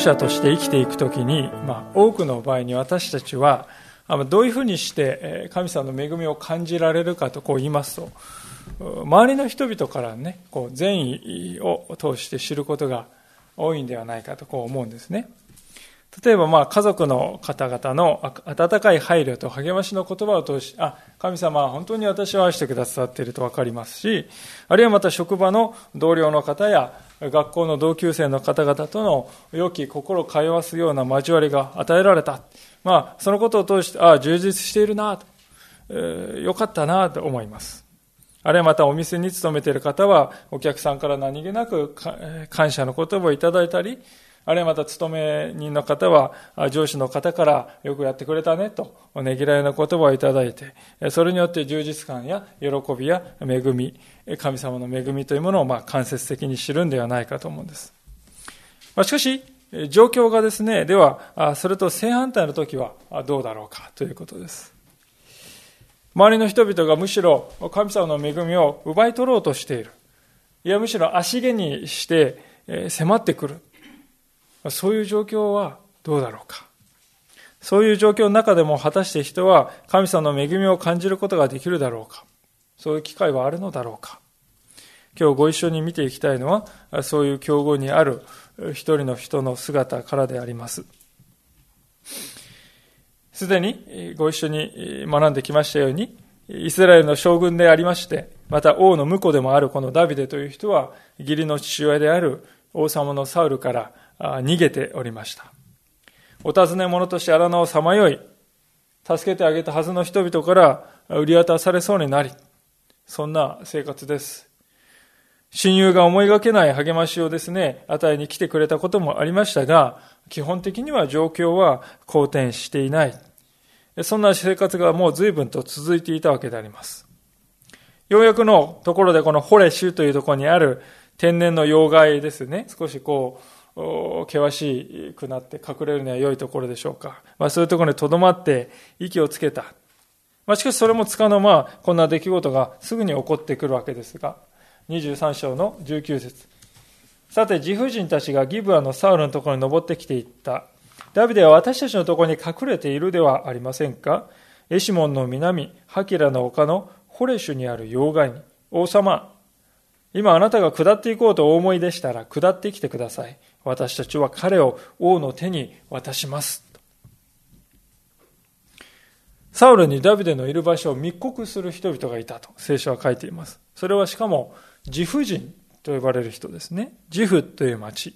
者として生きていくときに、まあ、多くの場合に私たちはどういうふうにして神様の恵みを感じられるかとこう言いますと周りの人々からねこう善意を通して知ることが多いんではないかとこう思うんですね。例えばまあ家族の方々の温かい配慮と励ましの言葉を通しあ神様は本当に私を愛してくださっていると分かりますしあるいはまた職場の同僚の方や学校の同級生の方々との良き心を通わすような交わりが与えられた。まあ、そのことを通して、ああ、充実しているなと、えー、よかったなと思います。あるいはまたお店に勤めている方は、お客さんから何気なく感謝の言葉をいただいたり、あるいはまた勤め人の方は上司の方からよくやってくれたねとねぎらいの言葉をいただいてそれによって充実感や喜びや恵み神様の恵みというものをま間接的に知るんではないかと思うんです、ま、しかし状況がですねではそれと正反対の時はどうだろうかということです。周りの人々がむしろ神様の恵みを奪い取ろうとしている。いやむしろ足毛にして迫ってくる。そういう状況はどうだろうか？そういう状況の中でも果たして人は神様の恵みを感じることができるだろうか？そういう機会はあるのだろうか？今日ご一緒に見ていきたいのは、そういう境遇にある一人の人の姿からであります。すでにご一緒に学んできましたように、イスラエルの将軍でありまして、また王の婿でもあるこのダビデという人は、義理の父親である王様のサウルから逃げておりました。お尋ね者として荒野をさまよい、助けてあげたはずの人々から売り渡されそうになり、そんな生活です。親友が思いがけない励ましをですね、与えに来てくれたこともありましたが、基本的には状況は好転していない。そんな生活がもう随分と続いていたわけであります。ようやくのところでこのホレシュというところにある天然の妖怪ですね、少しこう、険しくなって隠れるには良いところでしょうか。まあ、そういうところに留まって息をつけた。まあ、しかしそれもつかの間、こんな出来事がすぐに起こってくるわけですが、23章の19節さて、自婦人たちがギブアのサウルのところに登ってきていった。ダビデは私たちのところに隠れているではありませんかエシモンの南、ハキラの丘のホレシュにある妖怪に、王様、今あなたが下っていこうとお思いでしたら下ってきてください。私たちは彼を王の手に渡します。サウルにダビデのいる場所を密告する人々がいたと聖書は書いています。それはしかも自負人と呼ばれる人ですね。自負という町。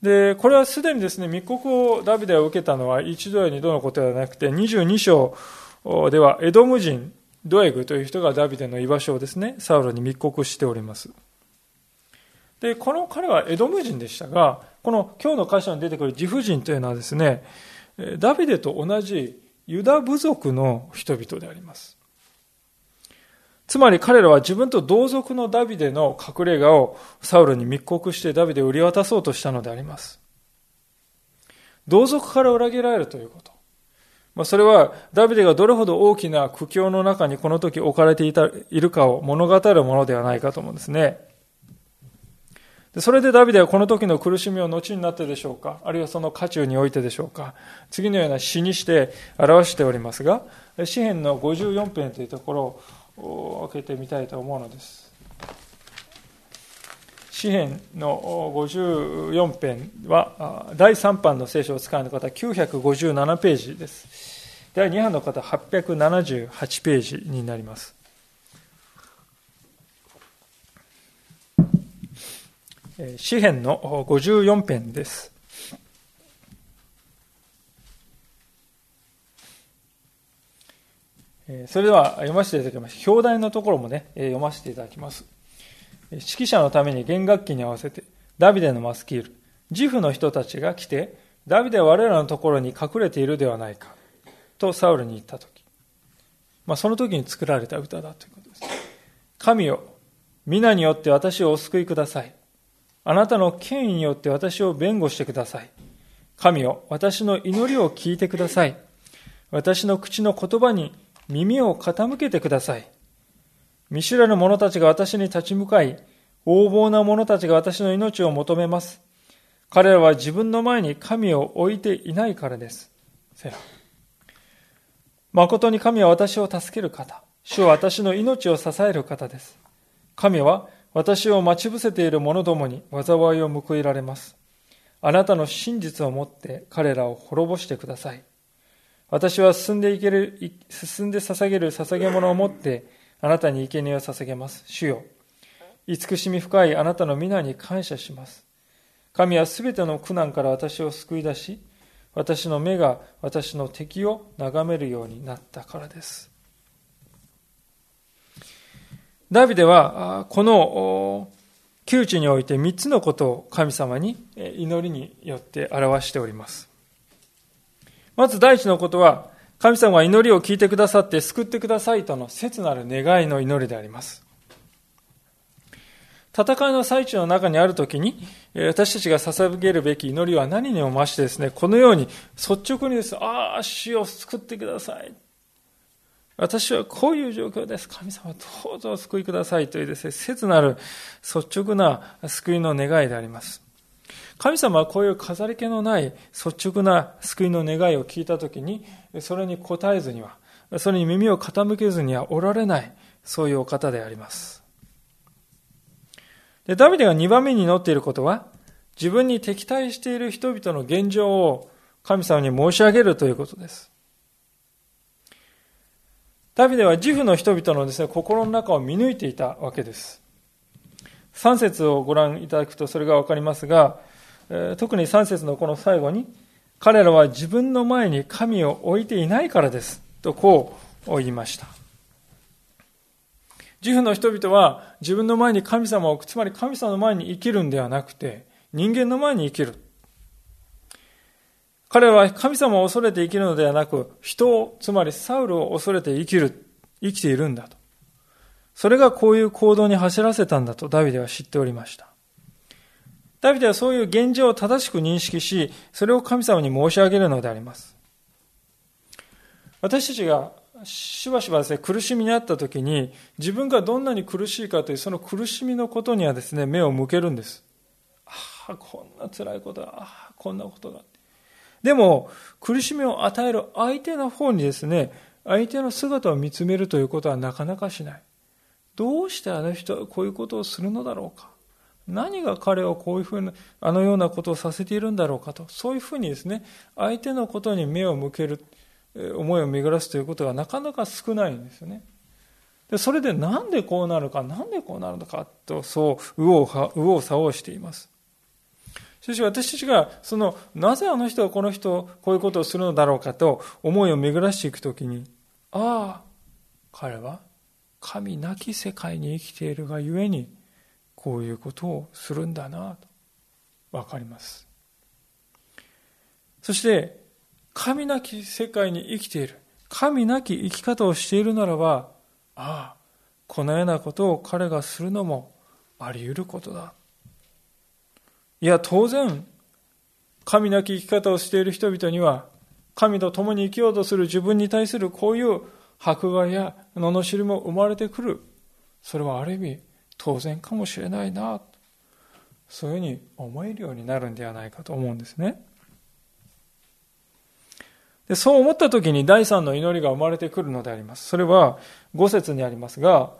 で、これはすでにですね、密告をダビデは受けたのは一度や二度のことではなくて、22章ではエドム人ドエグという人がダビデの居場所をですね、サウルに密告しております。で、この彼はエドム人でしたが、この今日の箇所に出てくる自負人というのはですね、ダビデと同じユダ部族の人々であります。つまり彼らは自分と同族のダビデの隠れ家をサウルに密告してダビデを売り渡そうとしたのであります。同族から裏切られるということ。まあ、それはダビデがどれほど大きな苦境の中にこの時置かれていたいるかを物語るものではないかと思うんですね。それでダビデはこの時の苦しみを後になってでしょうか、あるいはその渦中においてでしょうか、次のような詩にして表しておりますが、詩篇の54編というところを開けてみたいと思うのです。詩篇の54編は、第3版の聖書を使う方、957ページです。第2版の方、878ページになります。詩編の54編です。それでは読ませていただきます。表題のところもね、読ませていただきます。指揮者のために弦楽器に合わせて、ダビデのマスキール、ジフの人たちが来て、ダビデは我らのところに隠れているではないか。とサウルに言ったとき。まあ、その時に作られた歌だということです。神よ、皆によって私をお救いください。あなたの権威によって私を弁護してください。神よ、私の祈りを聞いてください。私の口の言葉に耳を傾けてください。見知らぬ者たちが私に立ち向かい、横暴な者たちが私の命を求めます。彼らは自分の前に神を置いていないからです。セラ。誠に神は私を助ける方。主は私の命を支える方です。神は私を待ち伏せている者どもに災いを報いられます。あなたの真実をもって彼らを慈ぼしてください。私は進んでいける、進んで捧げる捧げ物を持ってあなたに生贄を捧げます。主よ。慈しみ深いあなたの皆に感謝します。神はすべての苦難から私を救い出し、私の目が私の敵を眺めるようになったからです。ダビデは、この窮地において3つのことを神様に祈りによって表しております。まず第一のことは、神様は祈りを聞いてくださって救ってくださいとの切なる願いの祈りであります。戦いの最中の中にあるときに、私たちが捧げるべき祈りは何にも増してですね、このように率直にです、ああ、死を救ってください。私はこういう状況です。神様、どうぞお救いくださいというですね、切なる率直な救いの願いであります。神様はこういう飾り気のない率直な救いの願いを聞いたときに、それに応えずには、それに耳を傾けずにはおられない、そういうお方であります。で、ダビデが2番目に祈っていることは、自分に敵対している人々の現状を神様に申し上げるということです。ダビデは自負の人々のですね、心の中を見抜いていたわけです。3節をご覧いただくとそれがわかりますが、特に3節のこの最後に、彼らは自分の前に神を置いていないからです。とこう言いました。自負の人々は自分の前に神様を置く、つまり神様の前に生きるんではなくて、人間の前に生きる。彼は神様を恐れて生きるのではなく、人を、つまりサウルを恐れて生きる、生きているんだと。それがこういう行動に走らせたんだとダビデは知っておりました。ダビデはそういう現状を正しく認識し、それを神様に申し上げるのであります。私たちがしばしばですね、苦しみにあった時に、自分がどんなに苦しいかという、その苦しみのことにはですね、目を向けるんです。ああ、こんな辛いことだ。ああ、こんなことだ。でも、苦しみを与える相手の方にですね、相手の姿を見つめるということはなかなかしない。どうしてあの人はこういうことをするのだろうか。何が彼をこういうふうな、あのようなことをさせているんだろうかと。そういうふうにですね、相手のことに目を向ける。思いを巡らすということがなかなか少ないんですよね。でそれでなんでこうなるか、なんでこうなるのかと、そう、右往右往左往しています。しかし私たちが、その、なぜあの人はこの人、こういうことをするのだろうかと思いを巡らしていくときに、ああ、彼は神なき世界に生きているがゆえに、こういうことをするんだなと、わかります。そして、神なき世界に生きている。神なき生き方をしているならば、ああ、このようなことを彼がするのもあり得ることだ。いや、当然、神なき生き方をしている人々には、神と共に生きようとする自分に対するこういう迫害や罵りも生まれてくる。それはある意味当然かもしれないな。そういうふうに思えるようになるんではないかと思うんですね。でそう思った時に第三の祈りが生まれてくるのであります。それは五節にありますが、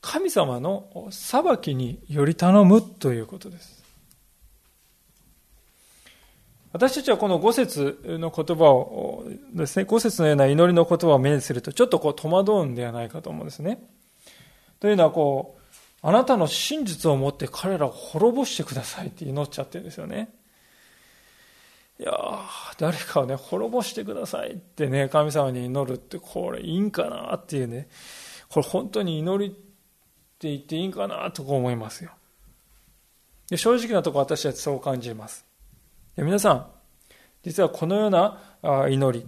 神様の裁きにより頼むということです。私たちはこの五節の言葉をですね、五節のような祈りの言葉を目にすると、ちょっとこう戸惑うんではないかと思うんですね。というのはこう、あなたの真実を持って彼らを滅ぼしてくださいって祈っちゃってるんですよね。いや誰かをね、滅ぼしてくださいってね、神様に祈るって、これいいんかなっていうね、これ本当に祈りって言っていいんかなと思いますよ。で正直なところ私たちそう感じます。皆さん、実はこのような祈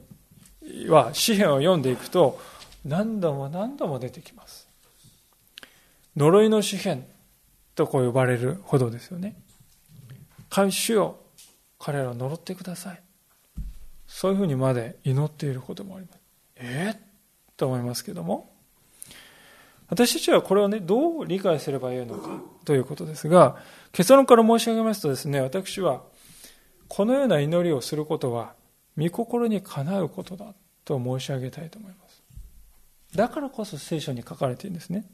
りは詩篇を読んでいくと何度も何度も出てきます。呪いの詩篇とこう呼ばれるほどですよね。神主よ、彼らを呪ってください。そういうふうにまで祈っていることもあります。えー、と思いますけども。私たちはこれをね、どう理解すればよいのかということですが、結論から申し上げますとですね、私は、このような祈りをすることは、御心にかなうことだと申し上げたいと思います。だからこそ聖書に書かれているんですね。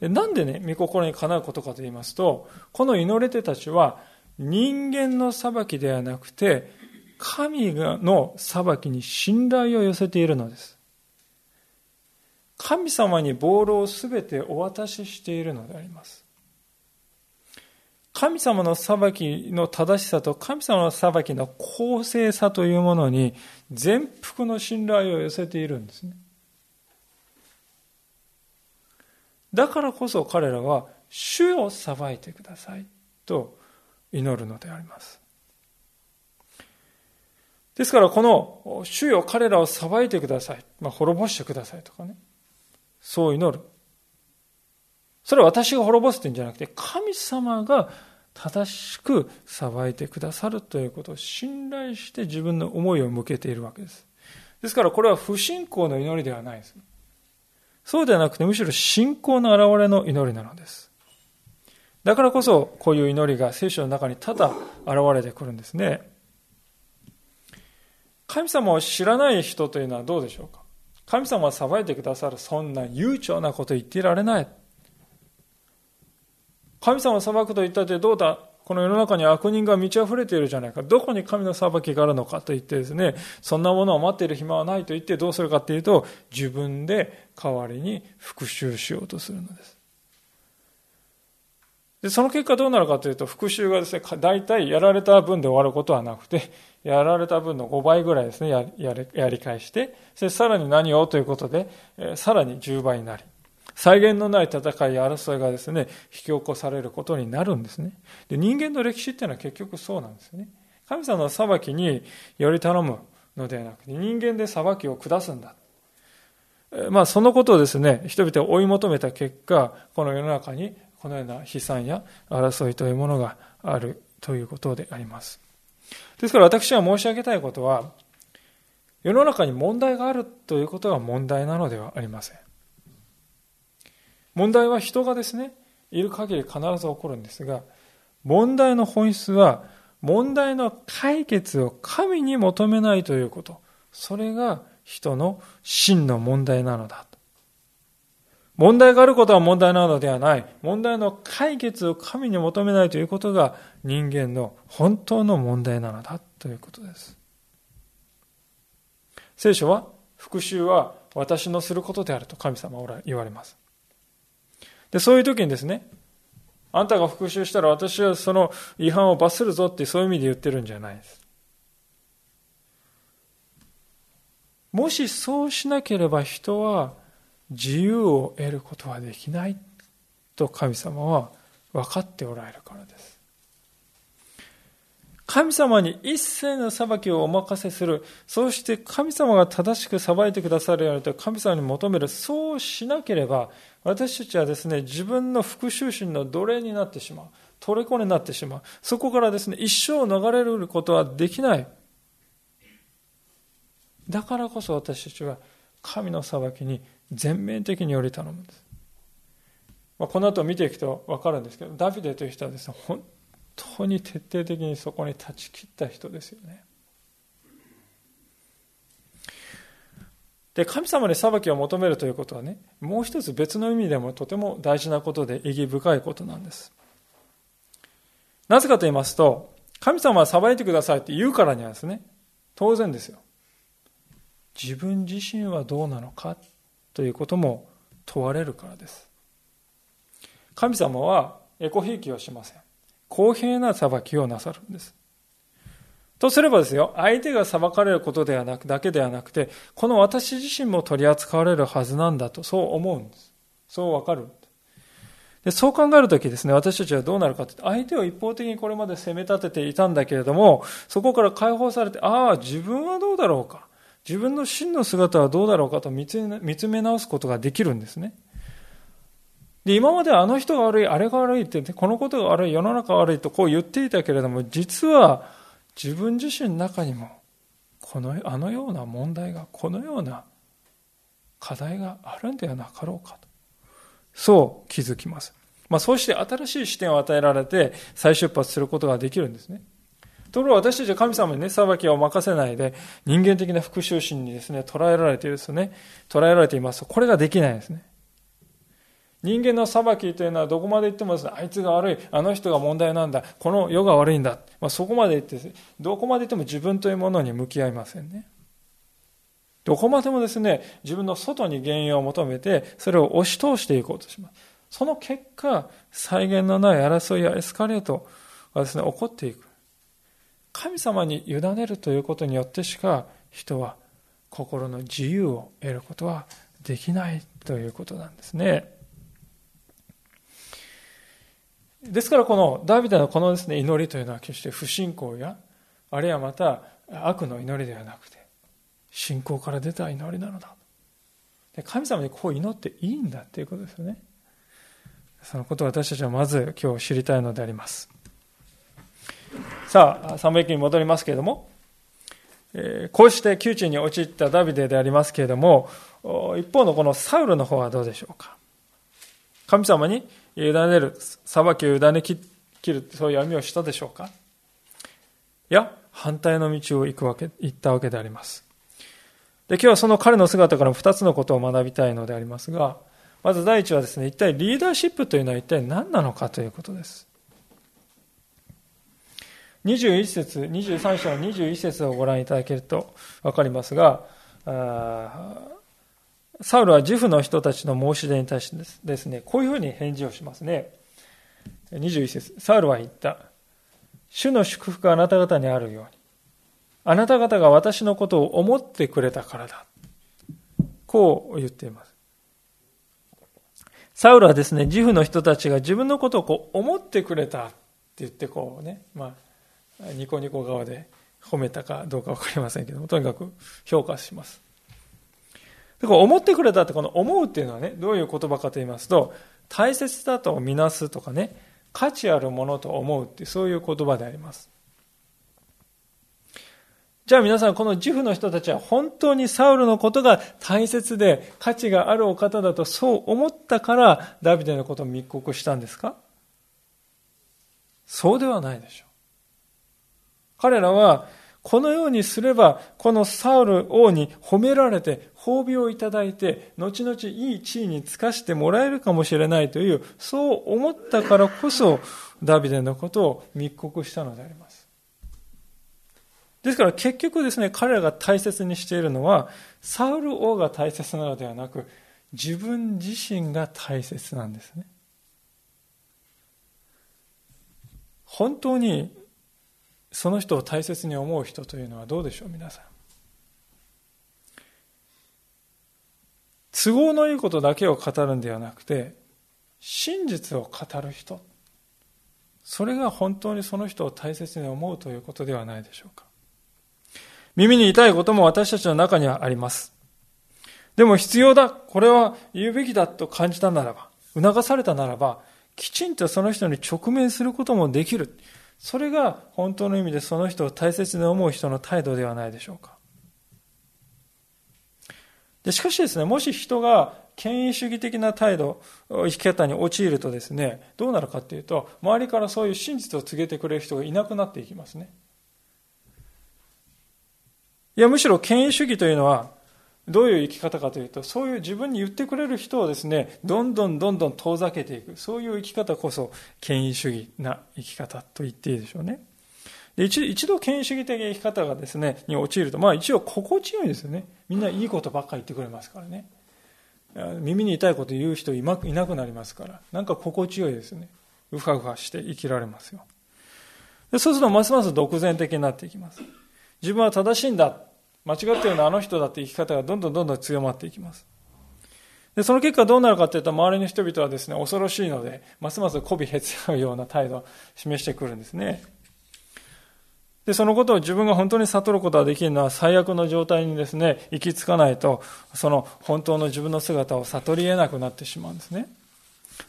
なんでね、御心にかなうことかと言いますと、この祈り手たちは、人間の裁きではなくて、神の裁きに信頼を寄せているのです。神様にボールをすべてお渡ししているのであります。神様の裁きの正しさと神様の裁きの公正さというものに全幅の信頼を寄せているんですね。だからこそ彼らは主を裁いてくださいと祈るのであります。ですからこの主よ彼らを裁いてください。まあ、滅ぼしてくださいとかね。そう祈る。それは私が滅ぼすってんじゃなくて、神様が正しく裁いてくださるということを信頼して自分の思いを向けているわけです。ですからこれは不信仰の祈りではないです。そうではなくてむしろ信仰の表れの祈りなのです。だからこそこういう祈りが聖書の中に多々現れてくるんですね。神様を知らない人というのはどうでしょうか？神様は裁いてくださる、そんな悠長なこと言っていられない。神様を裁くと言ったってどうだ？この世の中に悪人が満ち溢れているじゃないか。どこに神の裁きがあるのかと言ってですね、そんなものを待っている暇はないと言ってどうするかというと、自分で代わりに復讐しようとするのです。で、その結果どうなるかというと、復讐がですね、大体やられた分で終わることはなくて、やられた分の5倍ぐらいですね、やり返して、そさらに何をということで、さらに10倍になり、再現のない戦いや争いがですね、引き起こされることになるんですね。で人間の歴史っていうのは結局そうなんですね。神様の裁きにより頼むのではなくて、人間で裁きを下すんだ。まあ、そのことをですね、人々を追い求めた結果、この世の中にこのような悲惨や争いというものがあるということであります。ですから私は申し上げたいことは、世の中に問題があるということが問題なのではありません。問題は人がですね、いる限り必ず起こるんですが、問題の本質は、問題の解決を神に求めないということ。それが人の真の問題なのだ。問題があることは問題なのではない。問題の解決を神に求めないということが人間の本当の問題なのだということです。聖書は復讐は私のすることであると神様は言われます。で、そういう時にですね、あんたが復讐したら私はその違反を罰するぞってそういう意味で言ってるんじゃないです。もしそうしなければ人は自由を得ることはできないと神様は分かっておられるからです。神様に一切の裁きをお任せする。そうして神様が正しく裁いてくださるようにと神様に求める。そうしなければ、私たちはですね、自分の復讐心の奴隷になってしまう。虜になってしまう。そこからですね、一生逃れることはできない。だからこそ私たちは神の裁きに全面的により頼むんです。まあ、この後見ていくと分かるんですけど、ダビデという人はですね、本当に徹底的にそこに立ち切った人ですよね。で、神様に裁きを求めるということはね、もう一つ別の意味でもとても大事なことで意義深いことなんです。なぜかと言いますと、神様は裁いてくださいって言うからにはですね、当然ですよ。自分自身はどうなのかということも問われるからです。神様はエコひいきをしません。公平な裁きをなさるんです。とすればですよ、相手が裁かれることではなく、だけではなくて、この私自身も取り扱われるはずなんだと、そう思うんです。そうわかる。でそう考えるときですね、私たちはどうなるかって、相手を一方的にこれまで責め立てていたんだけれども、そこから解放されて、ああ、自分はどうだろうか。自分の真の姿はどうだろうかと見つめ直すことができるんですね。で、今まであの人が悪い、あれが悪いって、このことが悪い、世の中が悪いとこう言っていたけれども、実は自分自身の中にも、この、あのような問題が、このような課題があるんではなかろうかと。そう気づきます。まあ、そうして新しい視点を与えられて再出発することができるんですね。ところが私たちは神様にね、裁きを任せないで、人間的な復讐心にですね、捉えられているですね、捉えられていますと、これができないですね。人間の裁きというのはどこまで行ってもですね、あいつが悪い、あの人が問題なんだ、この世が悪いんだ。まあ、そこまで行って、どこまで行っても自分というものに向き合いませんね。どこまでもですね、自分の外に原因を求めて、それを押し通していこうとします。その結果、再現のない争いやエスカレートがですね、起こっていく。神様に委ねるということによってしか、人は心の自由を得ることはできないということなんですね。ですからこのダビデのこのですね、祈りというのは決して不信仰や、あるいはまた悪の祈りではなくて、信仰から出た祈りなのだ。で神様にこう祈っていいんだということですよね。そのことを私たちはまず今日知りたいのであります。さあ、サムエ記に戻りますけれども、こうして窮地に陥ったダビデでありますけれども、一方のこのサウルの方はどうでしょうか。神様に委ねる、裁きを委ね切る、そういう闇をしたでしょうか？いや、反対の道を行くわけ、行ったわけであります。で、今日はその彼の姿から2つのことを学びたいのでありますが、まず第一はですね、一体リーダーシップというのは一体何なのかということです。21節、23章の21節をご覧いただけるとわかりますが、サウルはジフの人たちの申し出に対してですね、こういうふうに返事をしますね。21節、サウルは言った。主の祝福があなた方にあるように。あなた方が私のことを思ってくれたからだ。こう言っています。サウルはですね、自負の人たちが自分のことをこう思ってくれたって言ってこうね、まあ、ニコニコ顔で褒めたかどうかわかりませんけども、とにかく評価します。でこう思ってくれたってこの思うっていうのはね、どういう言葉かと言いますと、大切だとみなすとかね、価値あるものと思うってそういう言葉であります。じゃあ皆さん、この自負の人たちは本当にサウルのことが大切で価値があるお方だとそう思ったからダビデのことを密告したんですか？そうではないでしょう。彼らはこのようにすれば、このサウル王に褒められて、褒美をいただいて、後々いい地位につかしてもらえるかもしれないという、そう思ったからこそ、ダビデのことを密告したのであります。ですから結局ですね、彼らが大切にしているのは、サウル王が大切なのではなく、自分自身が大切なんですね。本当にその人を大切に思う人というのはどうでしょう、皆さん。都合のいいことだけを語るんではなくて、真実を語る人。それが本当にその人を大切に思うということではないでしょうか。耳に痛いことも私たちの中にはあります。でも必要だ、これは言うべきだと感じたならば、促されたならば、きちんとその人に直面することもできる。それが本当の意味でその人を大切に思う人の態度ではないでしょうか。でしかしですね、もし人が権威主義的な態度、生き方に陥るとですね、どうなるかっていうと、周りからそういう真実を告げてくれる人がいなくなっていきますね。いや、むしろ権威主義というのは、どういう生き方かというと、そういう自分に言ってくれる人をですね、どんどんどんどん遠ざけていく。そういう生き方こそ、権威主義な生き方と言っていいでしょうね。で一一度権威主義的な生き方がですね、に陥ると、まあ一応心地よいですよね。みんないいことばっかり言ってくれますからね。耳に痛いこと言う人いなくなりますから、なんか心地よいですね。うふわうふわして生きられますよ。でそうするとますます独善的になっていきます。自分は正しいんだ。間違っているのはあの人だって生き方がどんどんどんどん強まっていきます。で、その結果どうなるかというと、周りの人々はですね、恐ろしいので、ますます媚びへつらうような態度を示してくるんですね。で、そのことを自分が本当に悟ることができるのは最悪の状態にですね、行き着かないと、その本当の自分の姿を悟り得なくなってしまうんですね。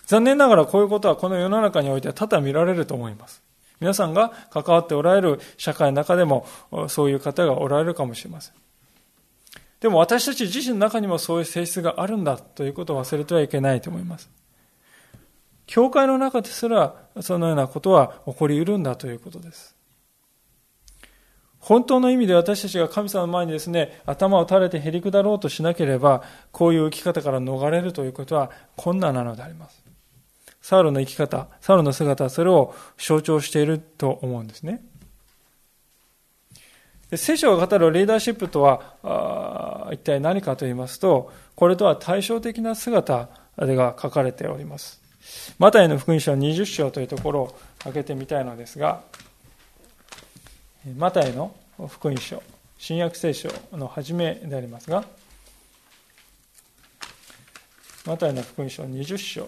残念ながらこういうことはこの世の中においては多々見られると思います。皆さんが関わっておられる社会の中でもそういう方がおられるかもしれません。でも私たち自身の中にもそういう性質があるんだということを忘れてはいけないと思います。教会の中ですらそのようなことは起こり得るんだということです。本当の意味で私たちが神様の前にですね、頭を垂れてへりくだろうとしなければ、こういう生き方から逃れるということは困難なのであります。サウルの生き方、サウルの姿それを象徴していると思うんですね。で聖書が語るリーダーシップとは一体何かと言いますと、これとは対照的な姿が書かれております。マタイの福音書20章というところを開けてみたいのですが、マタイの福音書、新約聖書の初めでありますが、マタイの福音書20章、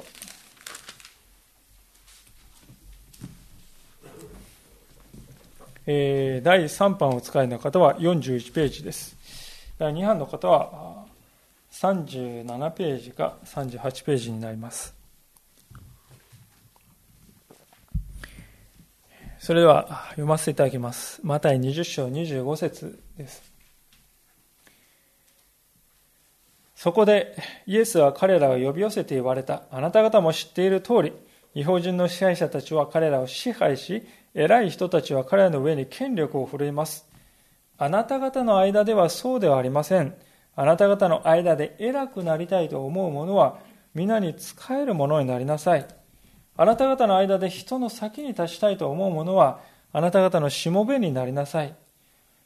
えー、第3版を使いの方は41ページです。第2版の方は37ページか38ページになります。それでは読ませていただきます。マタイ20章25節です。そこでイエスは彼らを呼び寄せて言われた。あなた方も知っている通り、違法人の支配者たちは彼らを支配し、偉い人たちは彼らの上に権力を振るいます。あなた方の間ではそうではありません。あなた方の間で偉くなりたいと思う者は、皆に仕えるものになりなさい。あなた方の間で人の先に立ちたいと思う者は、あなた方のしもべになりなさい。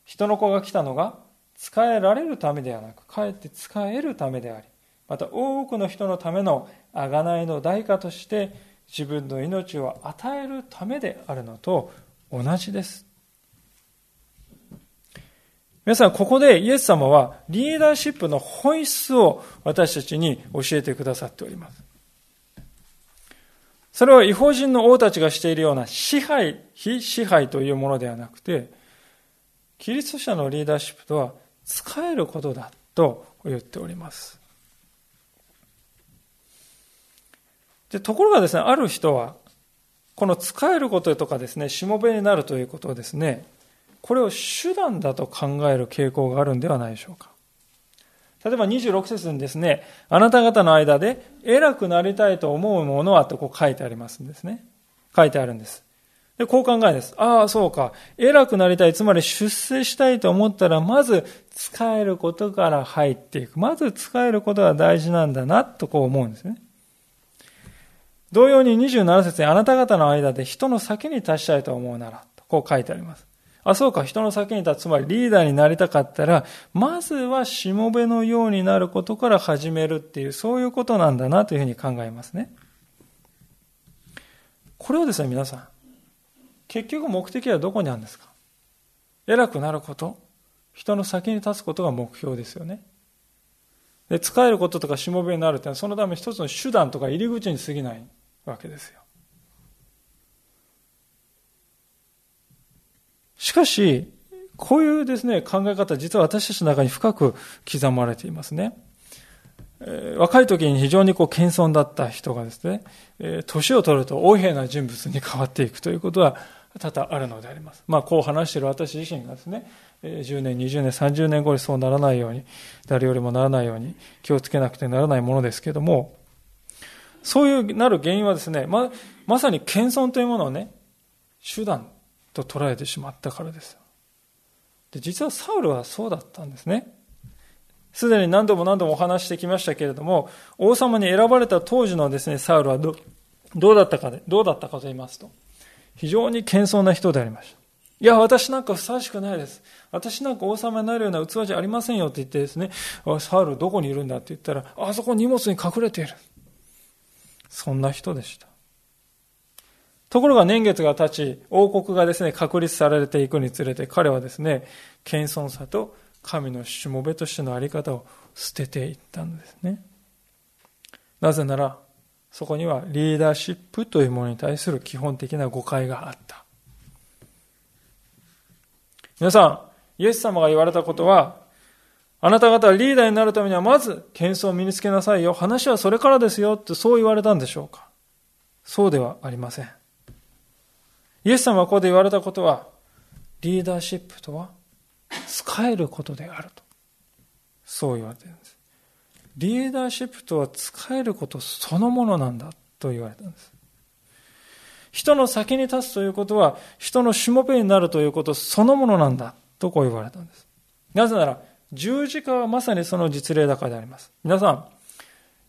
人の子が来たのが、使えられるためではなく、かえって使えるためであり、また多くの人のための贖いの代価として、自分の命を与えるためであるのと同じです。皆さん、ここでイエス様はリーダーシップの本質を私たちに教えてくださっております。それは違法人の王たちがしているような支配、非支配というものではなくて、キリスト者のリーダーシップとは使えることだと言っております。でところがですね、ある人は、この使えることとかですね、しもべになるということをですね、これを手段だと考える傾向があるんではないでしょうか。例えば26節にですね、あなた方の間で偉くなりたいと思うものはとこう書いてありますんですね。書いてあるんです。で、こう考えです。ああ、そうか。偉くなりたい。つまり出世したいと思ったら、まず使えることから入っていく。まず使えることが大事なんだな、とこう思うんですね。同様に27節にあなた方の間で人の先に立ちたいと思うなら、とこう書いてあります。あ、そうか、人の先に立つ、つまりリーダーになりたかったら、まずはしもべのようになることから始めるっていう、そういうことなんだなというふうに考えますね。これをですね、皆さん、結局目的はどこにあるんですか？偉くなること、人の先に立つことが目標ですよね。で、使えることとかしもべになるってのは、そのため一つの手段とか入り口に過ぎないわけですよ。しかし、こういうですね、考え方、実は私たちの中に深く刻まれていますね。若い時に非常にこう謙遜だった人がですね、え、年を取ると横柄な人物に変わっていくということは多々あるのであります。まあ、こう話している私自身がですね、10年、20年、30年後にそうならないように、誰よりもならないように気をつけなくてならないものですけども、そういうなる原因はですね、ま、まさに謙遜というものをね、手段と捉えてしまったからです。で実はサウルはそうだったんですね。すでに何度も何度もお話してきましたけれども、王様に選ばれた当時のですね、サウルはどどうだったかで、どうだったかと言いますと、非常に謙遜な人でありました。いや、私なんかふさわしくないです。私なんか王様になるような器じゃありませんよって言ってですね、サウルどこにいるんだって言ったら、あそこ荷物に隠れている。そんな人でした。ところが年月が経ち、王国がですね、確立されていくにつれて、彼はですね、謙遜さと神のしもべとしてのあり方を捨てていったんですね。なぜなら、そこにはリーダーシップというものに対する基本的な誤解があった。皆さん、イエス様が言われたことは、あなた方はリーダーになるためにはまず謙遜を身につけなさいよ。話はそれからですよってそう言われたんでしょうか？そうではありません。イエス様がここで言われたことは、リーダーシップとは使えることであると。そう言われているんです。リーダーシップとは使えることそのものなんだと言われたんです。人の先に立つということは、人のしもべになるということそのものなんだとこう言われたんです。なぜなら、十字架はまさにその実例だからであります。皆さん、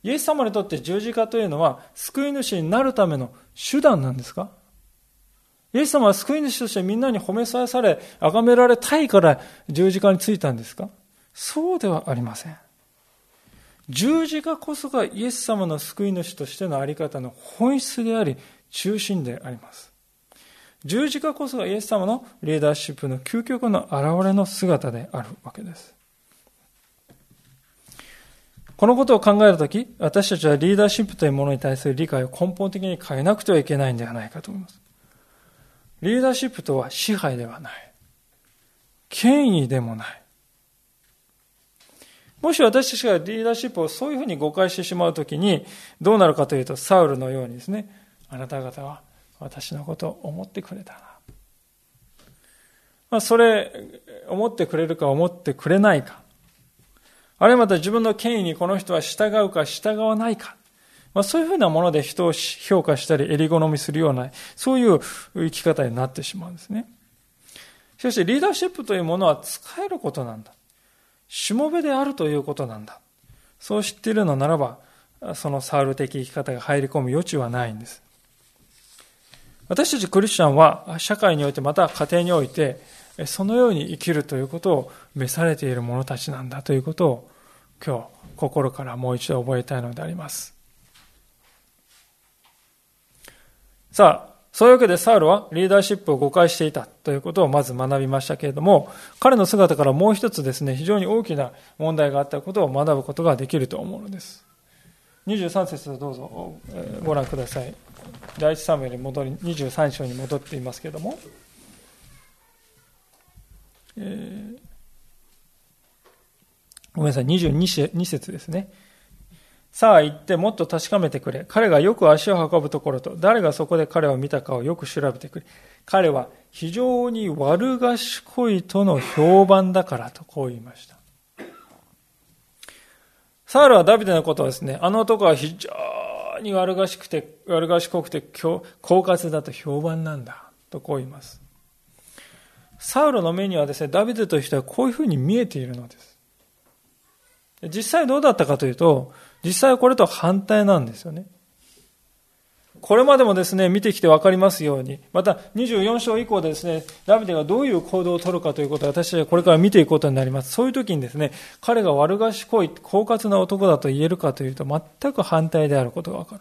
イエス様にとって十字架というのは救い主になるための手段なんですか？イエス様は救い主としてみんなに褒めさえされ、崇められたいから十字架についたんですか？そうではありません。十字架こそがイエス様の救い主としてのあり方の本質であり、中心であります。十字架こそがイエス様のリーダーシップの究極の現れの姿であるわけです。このことを考えるとき、私たちはリーダーシップというものに対する理解を根本的に変えなくてはいけないんではないかと思います。リーダーシップとは支配ではない。権威でもない。もし私たちがリーダーシップをそういうふうに誤解してしまうときに、どうなるかというと、サウルのようにですね、あなた方は私のことを思ってくれたな。まあ、それ、思ってくれるか思ってくれないか。あるいはまた自分の権威にこの人は従うか従わないか。まあ、そういうふうなもので人を評価したり、襟好みするような、そういう生き方になってしまうんですね。しかし、リーダーシップというものは使えることなんだ。しもべであるということなんだ。そう知っているのならば、そのサウル的生き方が入り込む余地はないんです。私たちクリスチャンは社会においてまた家庭においてそのように生きるということを召されている者たちなんだということを今日心からもう一度覚えたいのであります。さあ、そういうわけでサウルはリーダーシップを誤解していたということをまず学びましたけれども、彼の姿からもう一つですね、非常に大きな問題があったことを学ぶことができると思うのです。23節どうぞご覧ください。第一サムエルに戻り、23章に戻っていますけれども、えー、ごめんなさい、22節ですね。さあ行ってもっと確かめてくれ。彼がよく足を運ぶところと、誰がそこで彼を見たかをよく調べてくれ。彼は非常に悪賢いとの評判だからとこう言いました。サウルはダビデのことをですね、あの男は非常に悪賢くて、悪賢くて、狡猾だと評判なんだ。とこう言います。サウルの目にはですね、ダビデという人はこういうふうに見えているのです。実際どうだったかというと、実際はこれと反対なんですよね。これまでもですね、見てきて分かりますように、また24章以降でですね、ダビデがどういう行動をとるかということを私たちはこれから見ていくことになります。そういう時にですね、彼が悪賢い、狡猾な男だと言えるかというと、全く反対であることが分かる。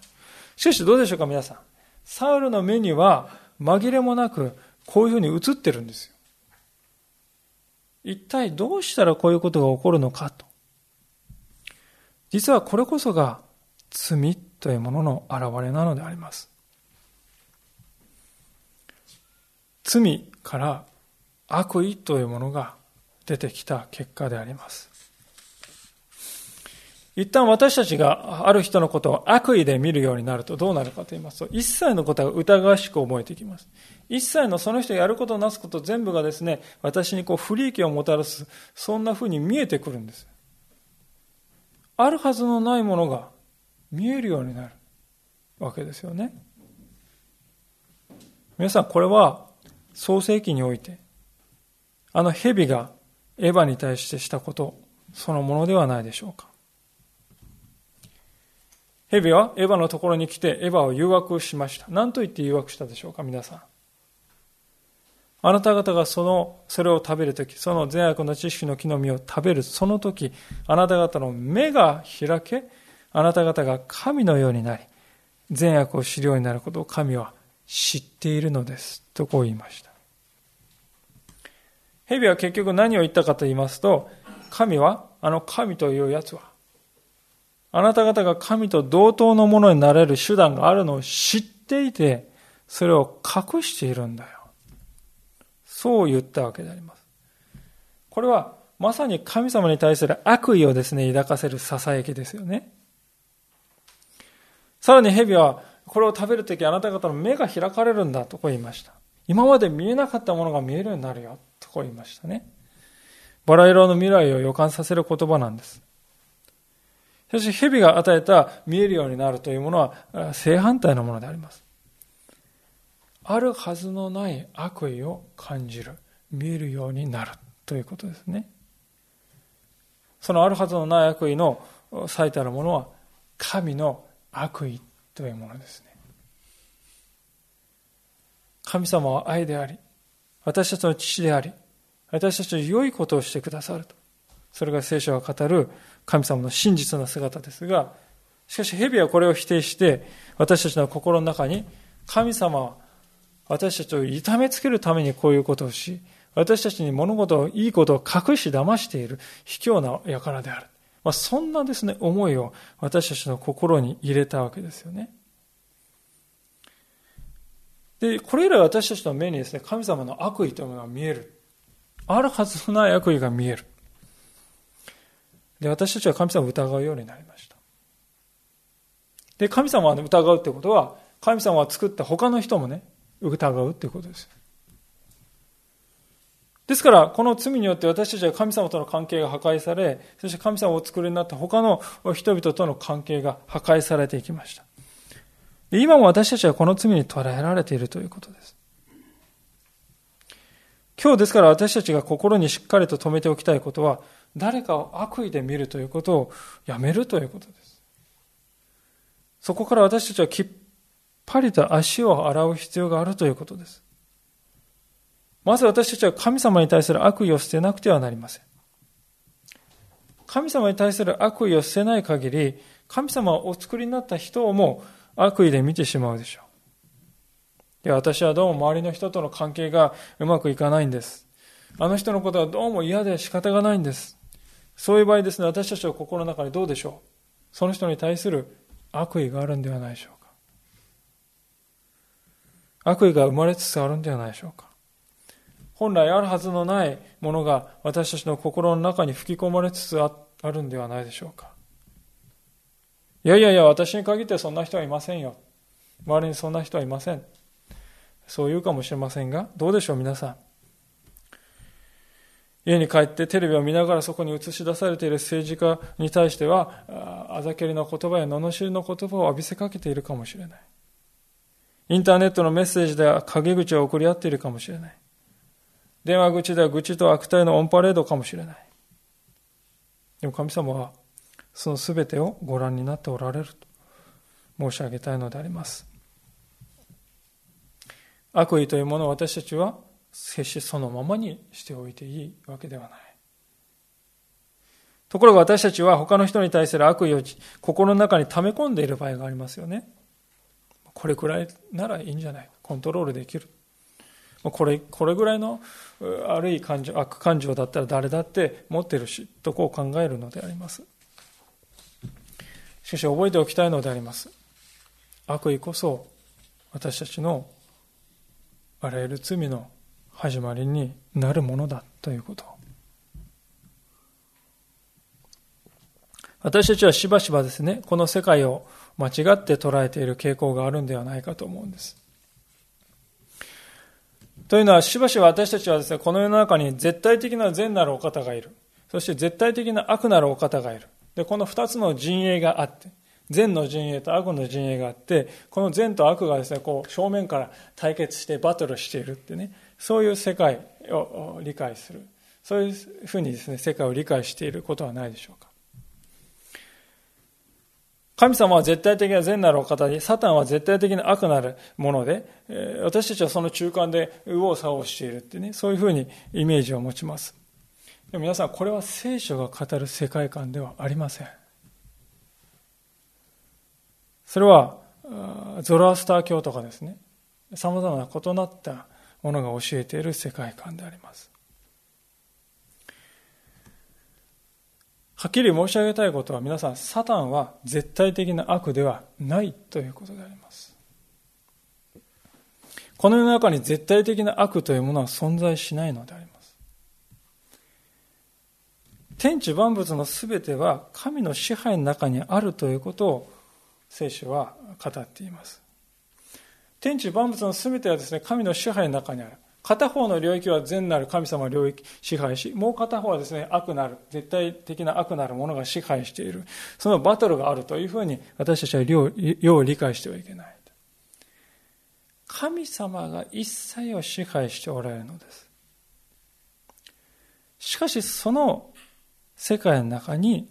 しかしどうでしょうか、皆さん。サウルの目には紛れもなく、こういうふうに映ってるんですよ。一体どうしたらこういうことが起こるのかと。実はこれこそが罪というものの現れなのであります。罪から悪意というものが出てきた結果であります。一旦私たちがある人のことを悪意で見るようになるとどうなるかと言いますと、一切のことが疑わしく思えてきます。一切のその人がやることなすこと全部がですね、私にこう不利益をもたらす、そんな風に見えてくるんです。あるはずのないものが見えるようになるわけですよね。皆さん、これは創世記において、あの蛇がエヴァに対してしたことそのものではないでしょうか。蛇はエヴァのところに来てエヴァを誘惑しました。何と言って誘惑したでしょうか、皆さん。あなた方がその、それを食べるとき、その善悪の知識の木の実を食べる、そのとき、あなた方の目が開け、あなた方が神のようになり、善悪を知るようになることを神は知っているのです。とこう言いました。蛇は結局何を言ったかと言いますと、神は、あの神というやつは、あなた方が神と同等のものになれる手段があるのを知っていて、それを隠しているんだよ。そう言ったわけであります。これはまさに神様に対する悪意をですね、抱かせる囁きですよね。さらに蛇は、これを食べるときあなた方の目が開かれるんだとこう言いました。今まで見えなかったものが見えるようになるよとこう言いましたね。バラ色の未来を予感させる言葉なんです。しかし、蛇が与えた見えるようになるというものは正反対のものであります。あるはずのない悪意を感じる、見えるようになるということですね。そのあるはずのない悪意の最たるものは神の悪意というものですね。神様は愛であり、私たちの父であり、私たちの良いことをしてくださると。それが聖書が語る神様の真実な姿ですが、しかし蛇はこれを否定して、私たちの心の中に、神様は私たちを痛めつけるためにこういうことをし、私たちに物事を、いいことを隠し騙している卑怯な輩である。まあ、そんなですね、思いを私たちの心に入れたわけですよね。で、これ以来私たちの目にですね、神様の悪意というものが見える。あるはずのない悪意が見える。で、私たちは神様を疑うようになりました。で、神様を疑うってことは、神様が作った他の人もね、疑うってことです。ですから、この罪によって私たちは神様との関係が破壊され、そして神様をお作りになった他の人々との関係が破壊されていきました。今も私たちはこの罪に捉えられているということです。今日ですから私たちが心にしっかりと留めておきたいことは、誰かを悪意で見るということをやめるということです。そこから私たちはきっぱりと足を洗う必要があるということです。まず私たちは神様に対する悪意を捨てなくてはなりません。神様に対する悪意を捨てない限り、神様をお作りになった人をも悪意で見てしまうでしょう。いや、私はどうも周りの人との関係がうまくいかないんです。あの人のことはどうも嫌で仕方がないんです。そういう場合ですね、私たちは心の中でどうでしょうその人に対する悪意があるんではないでしょうか。悪意が生まれつつあるんではないでしょうか。本来あるはずのないものが私たちの心の中に吹き込まれつつあるんではないでしょうか。いやいやいや、私に限ってそんな人はいませんよ。周りにそんな人はいません。そう言うかもしれませんが、どうでしょう、皆さん。家に帰ってテレビを見ながらそこに映し出されている政治家に対しては、あざけりの言葉や罵りの言葉を浴びせかけているかもしれない。インターネットのメッセージでは陰口を送り合っているかもしれない。電話口では愚痴と悪態のオンパレードかもしれない。でも神様はその全てをご覧になっておられると申し上げたいのであります。悪意というものを私たちは決してそのままにしておいていいわけではない。ところが私たちは他の人に対する悪意を心の中に溜め込んでいる場合がありますよね。これくらいならいいんじゃない？コントロールできる。これこれぐらいの悪い感情悪感情だったら誰だって持ってるしとこう考えるのであります。しかし覚えておきたいのであります。悪意こそ私たちのあらゆる罪の始まりになるものだということ。私たちはしばしばですねこの世界を間違って捉えている傾向があるんではないかと思うんですというのは、しばしば私たちはですね、この世の中に絶対的な善なるお方がいる。そして絶対的な悪なるお方がいる。で、この二つの陣営があって、善の陣営と悪の陣営があって、この善と悪がですね、こう正面から対決してバトルしているってね、そういう世界を理解する。そういうふうにですね、世界を理解していることはないでしょうか。神様は絶対的な善なるお方で、サタンは絶対的な悪なるもので、私たちはその中間で右往左往しているってね、そういうふうにイメージを持ちます。でも皆さん、これは聖書が語る世界観ではありません。それは、ゾロアスター教とかですね、様々な異なったものが教えている世界観であります。はっきり申し上げたいことは皆さん、サタンは絶対的な悪ではないということであります。この世の中に絶対的な悪というものは存在しないのであります。天地万物のすべては神の支配の中にあるということを聖書は語っています。天地万物のすべてはですね、神の支配の中にある。片方の領域は善なる神様領域支配し、もう片方はですね、悪なる、絶対的な悪なるものが支配している。そのバトルがあるというふうに私たちはよう理解してはいけない。神様が一切を支配しておられるのです。しかしその世界の中に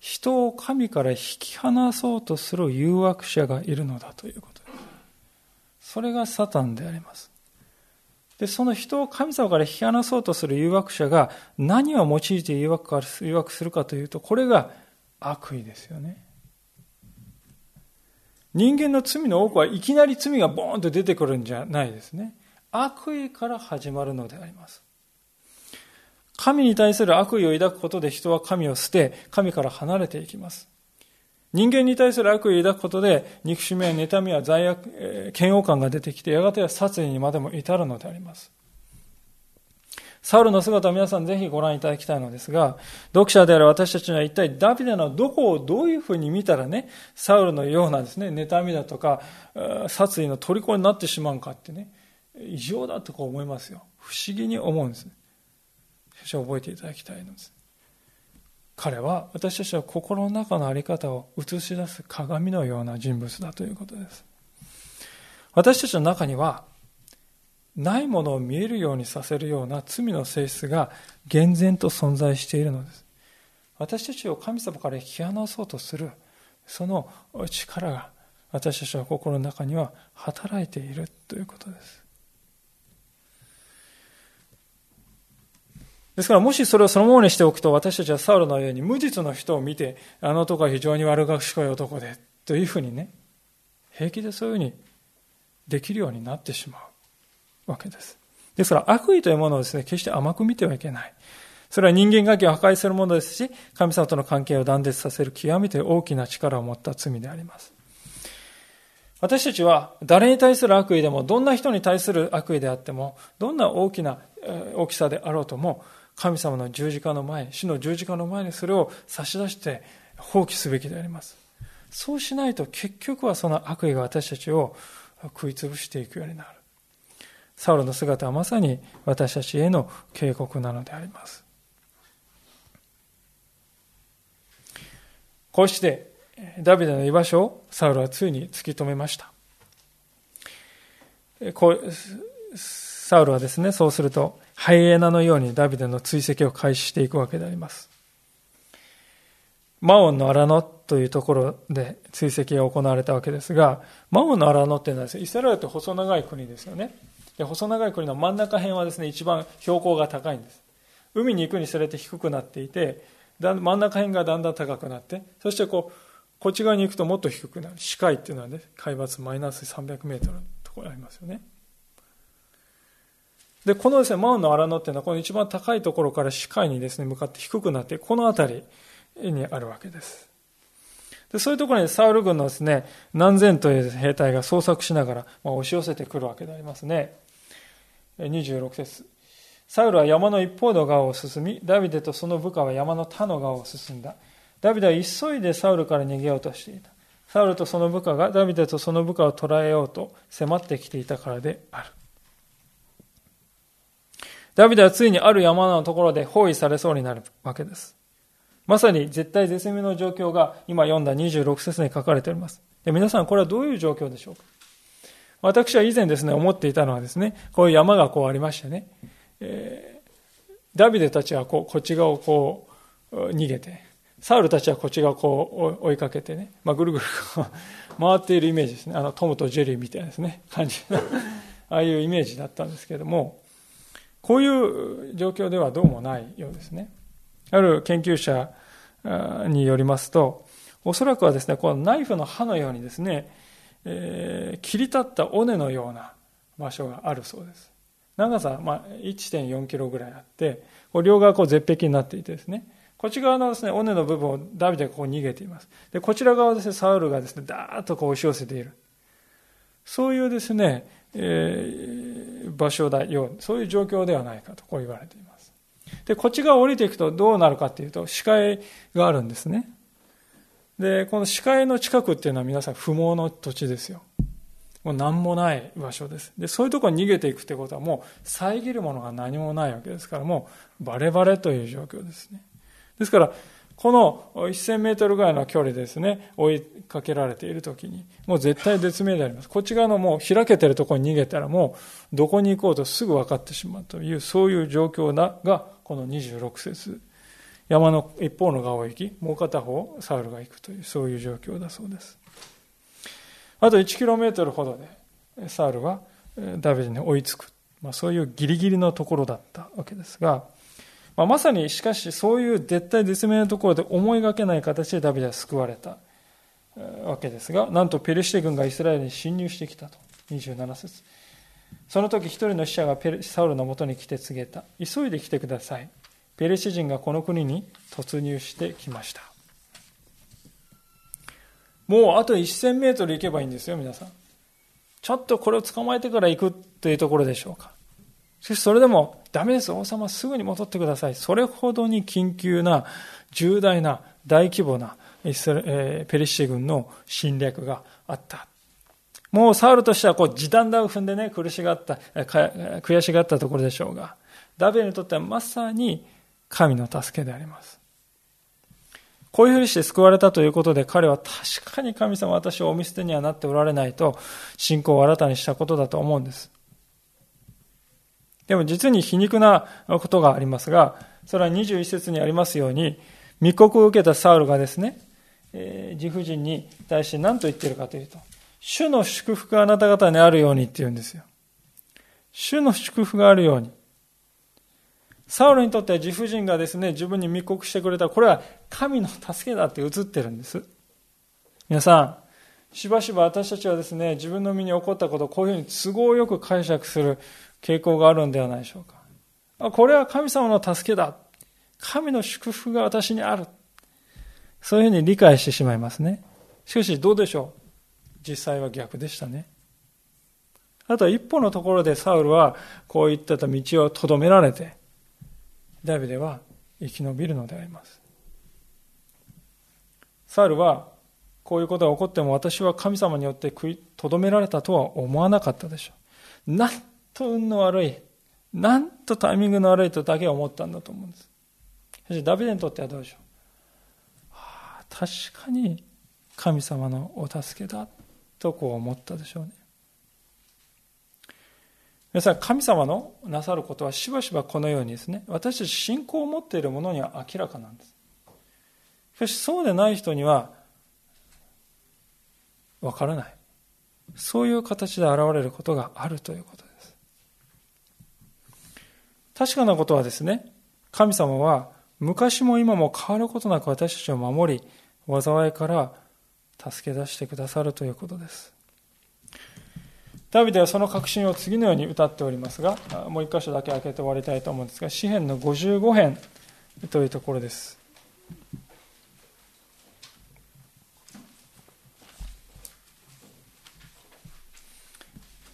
人を神から引き離そうとする誘惑者がいるのだということです。それがサタンであります。で、その人を神様から引き離そうとする誘惑者が何を用いて誘惑か誘惑するかというと、これが悪意ですよね。人間の罪の多くはいきなり罪がボーンと出てくるんじゃないですね。悪意から始まるのであります。神に対する悪意を抱くことで人は神を捨て、神から離れていきます。人間に対する悪意を抱くことで、憎しみや妬みや罪悪、嫌悪感が出てきて、やがては殺意にまでも至るのであります。サウルの姿を皆さんぜひご覧いただきたいのですが、読者である私たちには一体ダビデのどこをどういうふうに見たらね、サウルのようなですね、妬みだとか、殺意の虜になってしまうかってね、異常だとか思いますよ。不思議に思うんです。しか覚えていただきたいのです。彼は私たちの心の中の在り方を映し出す鏡のような人物だということです。私たちの中には、ないものを見えるようにさせるような罪の性質が厳然と存在しているのです。私たちを神様から引き離そうとする、その力が私たちの心の中には働いているということです。ですからもしそれをそのままにしておくと私たちはサウルのように無実の人を見てあの男は非常に悪賢い男でというふうにね平気でそういうふうにできるようになってしまうわけです。ですから悪意というものをですね決して甘く見てはいけない。それは人間関係を破壊するものですし神様との関係を断絶させる極めて大きな力を持った罪であります。私たちは誰に対する悪意でもどんな人に対する悪意であってもどんな大きな大きさであろうとも神様の十字架の前、死の十字架の前にそれを差し出して放棄すべきであります。そうしないと結局はその悪意が私たちを食い潰していくようになる。サウロの姿はまさに私たちへの警告なのであります。こうしてダビデの居場所をサウルはついに突き止めました。こうサウルはですね、そうすると、ハイエナのようにダビデの追跡を開始していくわけであります。マオンの荒野というところで追跡が行われたわけですが、マオンの荒野っていうのはイスラエルって細長い国ですよね。で細長い国の真ん中辺はですね、一番標高が高いんです。海に行くにつれて低くなっていて、だ真ん中辺がだんだん高くなって、そしてこう、こっち側に行くともっと低くなる。視界っていうのはね、海抜マイナス300メートルのところにありますよね。で、このですね、マウンの荒野っていうのは、この一番高いところから視界にですね、向かって低くなって、この辺りにあるわけです。でそういうところにサウル軍のですね、何千という兵隊が捜索しながら、まあ、押し寄せてくるわけでありますね。26節サウルは山の一方の側を進み、ダビデとその部下は山の他の側を進んだ。ダビデは急いでサウルから逃げようとしていた。サウルとその部下がダビデとその部下を捕らえようと迫ってきていたからである。ダビデはついにある山のところで包囲されそうになるわけです。まさに絶対絶命の状況が今読んだ26節に書かれております。で皆さんこれはどういう状況でしょうか？私は以前ですね、思っていたのはですね、こういう山がこうありましてね、えー、ダビデたちはこうこっち側をこう逃げて、サウルたちはこっち側をこう追いかけてね、まあ、ぐるぐる 回っているイメージですね。あのトムとジェリーみたいなですね、感じ。ああいうイメージだったんですけども、こういう状況ではどうもないようですね。ある研究者によりますと、おそらくはですね、このナイフの刃のようにですね、えー、切り立った尾根のような場所があるそうです。長さ、まあ、1.4キロぐらいあって、こう両側こう絶壁になっていてですね、こっち側のですね、尾根の部分をダビデがここに逃げています。で、こちら側ですね、サウルがですね、ダーッとこう押し寄せている。そういうですね、えー、場所だよう、そういう状況ではないかと、こう言われています。で、こっち側降りていくとどうなるかっていうと、視界があるんですね。で、この視界の近くっていうのは皆さん不毛の土地ですよ。もう何もない場所です。で、そういうところに逃げていくってことはもう遮るものが何もないわけですから、もうバレバレという状況ですね。ですから、この1000メートルぐらいの距離ですね、追いかけられているときに、もう絶対絶命であります。こっち側のもう開けてるところに逃げたらもうどこに行こうとすぐ分かってしまうという、そういう状況だが、この26節。山の一方の側を行き、もう片方サウルが行くという、そういう状況だそうです。あと 1km ほどで、サウルはダビデに追いつく。まあ、そういうギリギリのところだったわけですが、まあ、まさにしかしそういう絶対絶命のところで思いがけない形でダビデは救われたわけですが、なんとペルシテ軍がイスラエルに侵入してきたと。27節その時一人の使者がペルサウルのもとに来て告げた。急いで来てください。ペルシ人がこの国に突入してきました。もうあと1000メートル行けばいいんですよ、皆さん。ちょっとこれを捕まえてから行くというところでしょうか。しかしそれでも、ダメです、王様すぐに戻ってください。それほどに緊急な、重大な、大規模なイスラ、え、ペリシテ軍の侵略があった。もうサウルとしてはこう時短だを踏んでね、苦しがった、悔しがったところでしょうが、ダビデにとってはまさに神の助けであります。こういうふうにして救われたということで彼は確かに神様私をお見捨てにはなっておられないと信仰を新たにしたことだと思うんです。でも実に皮肉なことがありますが、それは21節にありますように、密告を受けたサウルがですね、えー、自婦人に対して何と言っているかというと、主の祝福があなた方にあるようにって言うんですよ。主の祝福があるように。サウルにとっては自婦人がですね、自分に密告してくれた、これは神の助けだって映ってるんです。皆さん、しばしば私たちはですね、自分の身に起こったことをこういうふうに都合よく解釈する傾向があるんではないでしょうか。これは神様の助けだ。神の祝福が私にある。そういうふうに理解してしまいますね。しかしどうでしょう実際は逆でしたね。あとは一歩のところでサウルはこういった道をとどめられて、ダビデは生き延びるのであります。サウルはこういうことが起こっても私は神様によってとどめられたとは思わなかったでしょう。なんと運の悪い、なんとタイミングの悪いとだけ思ったんだと思うんです。そしてダビデにとってはどうでしょう。はあ、確かに神様のお助けだとこう思ったでしょうね。皆さん、神様のなさることはしばしばこのようにですね、私たち信仰を持っている者には明らかなんです。しかし、そうでない人には、わからない。そういう形で現れることがあるということです。確かなことはですね、神様は昔も今も変わることなく私たちを守り、災いから助け出してくださるということです。ダビデはその確信を次のように歌っておりますが、もう一箇所だけ開けて終わりたいと思うんですが、詩篇の55編というところです。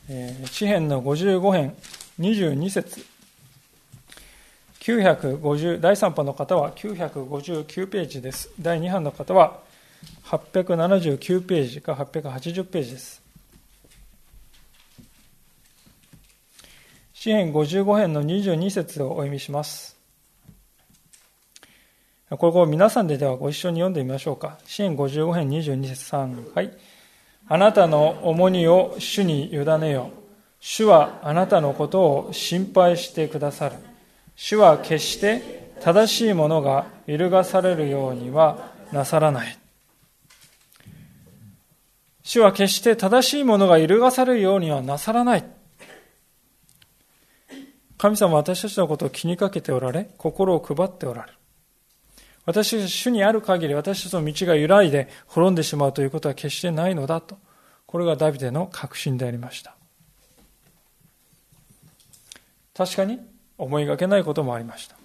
えー、詩篇の55編22節950第3波の方は959ページです。第2版の方は879ページか880ページです。詩編55編の22節をお読みします。これを皆さんでではご一緒に読んでみましょうか。詩編55編22節3。はい。あなたの重荷を主に委ねよ。主はあなたのことを心配してくださる。主は決して正しいものが揺るがされるようにはなさらない。主は決して正しいものが揺るがされるようにはなさらない。神様は私たちのことを気にかけておられ、心を配っておられる。私たち主にある限り私たちの道が揺らいで滅んでしまうということは決してないのだと。これがダビデの確信でありました。確かに思いがけないこともありました。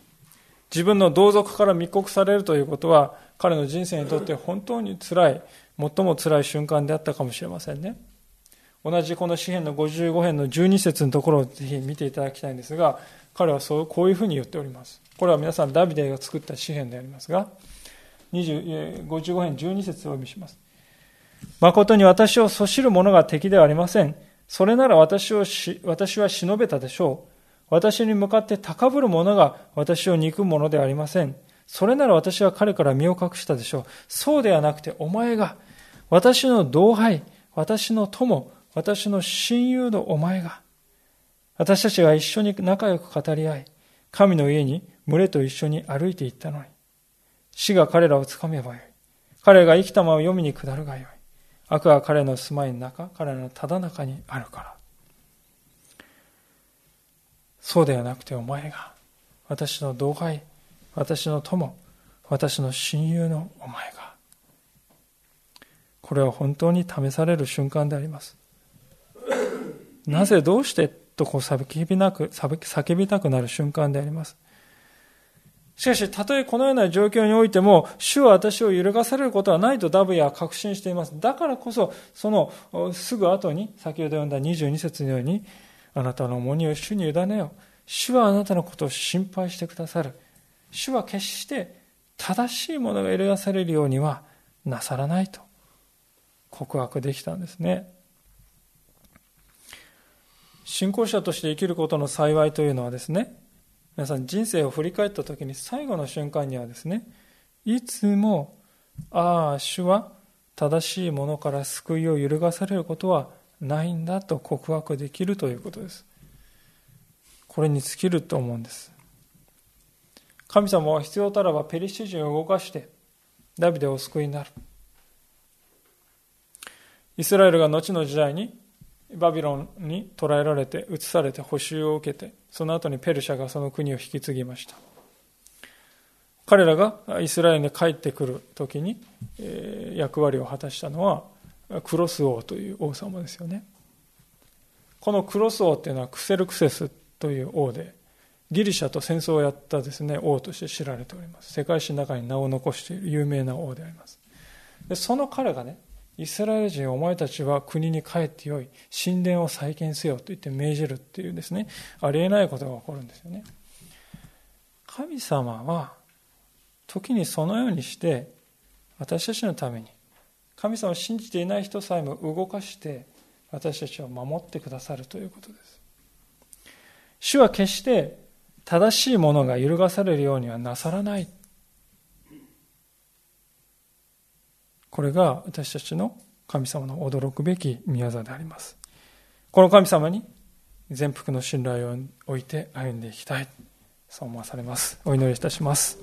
自分の同族から密告されるということは、彼の人生にとって本当につらい、最も辛い瞬間であったかもしれませんね。同じこの詩篇の55編の12節のところをぜひ見ていただきたいんですが、彼はそうこういうふうに言っております。これは皆さんダビデが作った詩篇でありますが、55編12節をお読みします。誠に私をそしる者が敵ではありません。それなら私をし、私は忍べたでしょう。私に向かって高ぶる者が私を憎む者ではありません。それなら私は彼から身を隠したでしょう。そうではなくてお前が、私の同輩、私の友、私の親友のお前が、私たちが一緒に仲良く語り合い、神の家に群れと一緒に歩いていったのに、死が彼らをつかめばよい。彼が生きたまま読みに下るがよい。悪は彼の住まいの中、彼のただ中にあるから。そうではなくてお前が、私の同輩、私の友、私の親友のお前が。これは本当に試される瞬間であります。なぜどうしてとこう叫びなく叫びたくなる瞬間であります。しかし、たとえこのような状況においても、主は私を揺るがされることはないとダブヤは確信しています。だからこそ、そのすぐ後に、先ほど読んだ22節のように、あなたの重荷を主に委ねよ。主はあなたのことを心配してくださる。主は決して正しいものが揺るがされるようにはなさらないと告白できたんですね。信仰者として生きることの幸いというのはですね、皆さん人生を振り返った時に最後の瞬間にはですね、いつも、ああ、主は正しいものから救いを揺るがされることはないんだと告白できるということです。これに尽きると思うんです。神様は必要たらばペリシテ人を動かしてダビデをお救いになる。イスラエルが後の時代にバビロンに捕らえられて移されて補修を受けてその後にペルシャがその国を引き継ぎました彼らがイスラエルに帰ってくる時に、役割を果たしたのはクロス王という王様ですよね。このクロス王っていうのはクセルクセスという王でギリシャと戦争をやったですね王として知られております。世界史の中に名を残している有名な王であります。でその彼がねイスラエル人お前たちは国に帰ってよい神殿を再建せよと言って命じるっていうですねありえないことが起こるんですよね。神様は時にそのようにして私たちのために神様を信じていない人さえも動かして私たちを守ってくださるということです主は決して正しいものが揺るがされるようにはなさらないこれが私たちの神様の驚くべき宮座であります。この神様に全幅の信頼を置いて歩んでいきたい。そう思わされます。お祈りいたします。